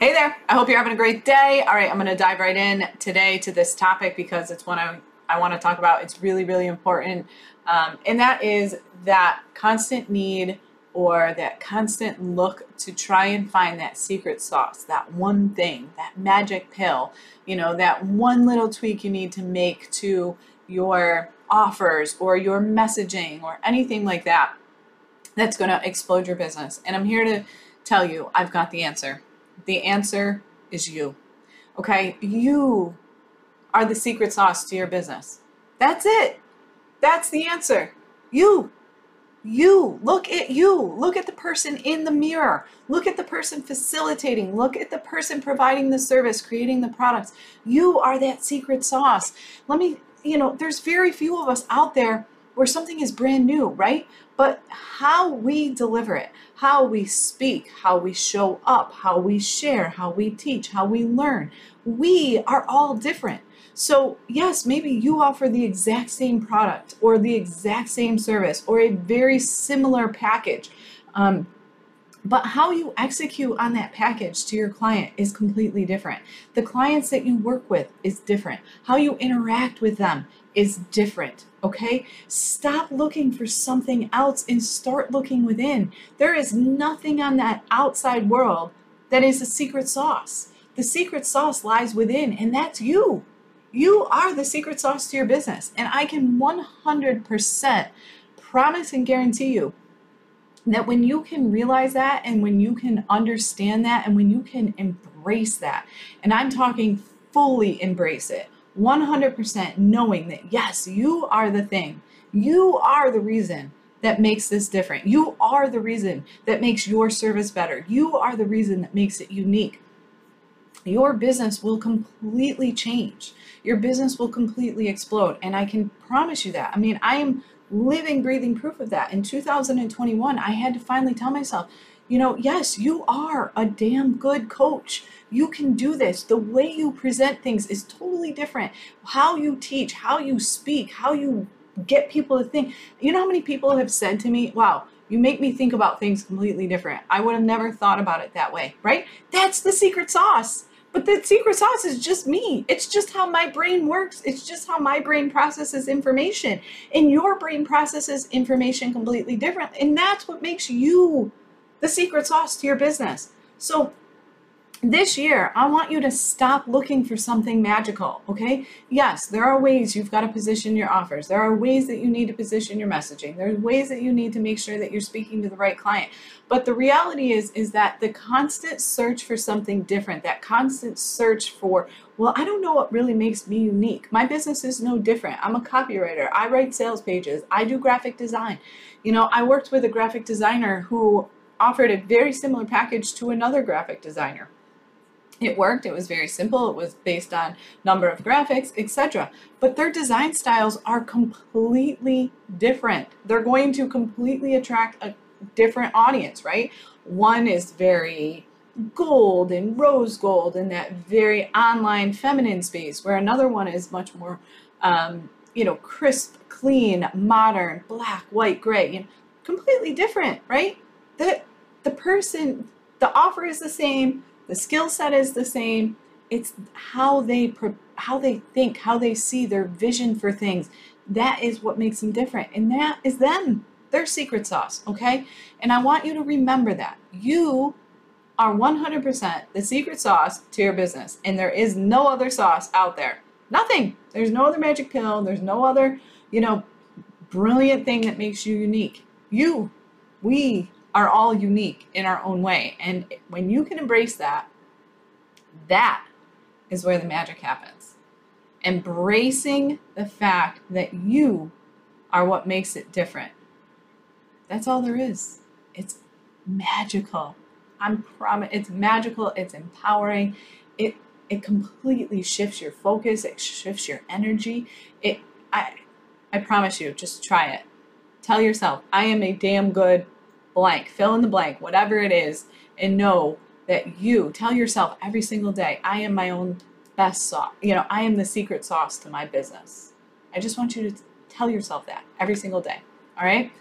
Hey there, I hope you're having a great day. All right, I'm going to dive right in today to this topic because it's one I, I want to talk about. It's really, really important. Um, and that is that constant need or that constant look to try and find that secret sauce, that one thing, that magic pill, you know, that one little tweak you need to make to your offers or your messaging or anything like that that's going to explode your business. And I'm here to tell you I've got the answer. The answer is you. Okay? You are the secret sauce to your business. That's it. That's the answer. You. You. Look at you. Look at the person in the mirror. Look at the person facilitating. Look at the person providing the service, creating the products. You are that secret sauce. Let me, you know, there's very few of us out there where something is brand new, right? But how we deliver it, how we speak, how we show up, how we share, how we teach, how we learn, we are all different. So, yes, maybe you offer the exact same product or the exact same service or a very similar package. Um, but how you execute on that package to your client is completely different. The clients that you work with is different. How you interact with them is different. Okay? Stop looking for something else and start looking within. There is nothing on that outside world that is a secret sauce. The secret sauce lies within, and that's you. You are the secret sauce to your business. And I can 100% promise and guarantee you that when you can realize that and when you can understand that and when you can embrace that, and I'm talking fully embrace it, 100% knowing that yes, you are the thing, you are the reason that makes this different. You are the reason that makes your service better. You are the reason that makes it unique. Your business will completely change. Your business will completely explode. And I can promise you that. I mean, I am living, breathing proof of that. In 2021, I had to finally tell myself, you know, yes, you are a damn good coach. You can do this. The way you present things is totally different. How you teach, how you speak, how you get people to think. You know how many people have said to me, wow, you make me think about things completely different. I would have never thought about it that way, right? That's the secret sauce. But the secret sauce is just me. It's just how my brain works. It's just how my brain processes information. And your brain processes information completely different. And that's what makes you the secret sauce to your business. So this year, I want you to stop looking for something magical, okay? Yes, there are ways you've got to position your offers. There are ways that you need to position your messaging. There are ways that you need to make sure that you're speaking to the right client. But the reality is is that the constant search for something different, that constant search for, well, I don't know what really makes me unique. My business is no different. I'm a copywriter. I write sales pages. I do graphic design. You know, I worked with a graphic designer who offered a very similar package to another graphic designer it worked it was very simple it was based on number of graphics etc but their design styles are completely different. They're going to completely attract a different audience right? One is very gold and rose gold in that very online feminine space where another one is much more um, you know crisp clean modern black white gray you know, completely different right? The the person the offer is the same the skill set is the same. It's how they how they think, how they see their vision for things. That is what makes them different, and that is them. Their secret sauce, okay? And I want you to remember that you are 100% the secret sauce to your business, and there is no other sauce out there. Nothing. There's no other magic pill. There's no other, you know, brilliant thing that makes you unique. You, we are all unique in our own way. And when you can embrace that, that is where the magic happens. Embracing the fact that you are what makes it different. That's all there is. It's magical. I'm promise it's magical, it's empowering. It it completely shifts your focus, it shifts your energy. It I I promise you, just try it. Tell yourself, I am a damn good blank, fill in the blank, whatever it is, and know that you tell yourself every single day, I am my own best sauce. You know, I am the secret sauce to my business. I just want you to tell yourself that every single day. All right?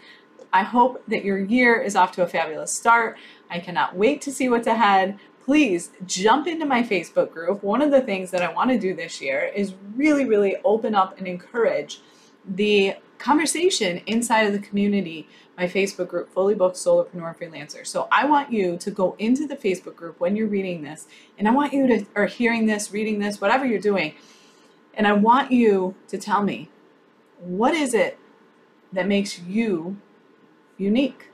I hope that your year is off to a fabulous start. I cannot wait to see what's ahead. Please jump into my Facebook group. One of the things that I want to do this year is really, really open up and encourage the conversation inside of the community, my Facebook group, Fully Booked Solopreneur Freelancer. So I want you to go into the Facebook group when you're reading this, and I want you to, or hearing this, reading this, whatever you're doing, and I want you to tell me what is it that makes you unique?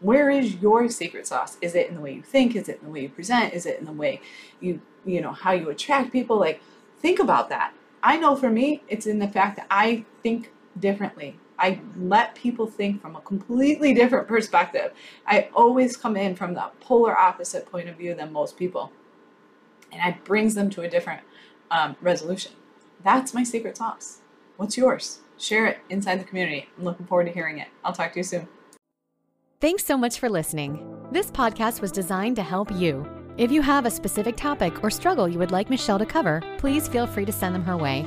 Where is your secret sauce? Is it in the way you think? Is it in the way you present? Is it in the way you, you know, how you attract people? Like, think about that. I know for me, it's in the fact that I think differently. I let people think from a completely different perspective. I always come in from the polar opposite point of view than most people. And it brings them to a different um, resolution. That's my secret sauce. What's yours? Share it inside the community. I'm looking forward to hearing it. I'll talk to you soon. Thanks so much for listening. This podcast was designed to help you. If you have a specific topic or struggle you would like Michelle to cover, please feel free to send them her way.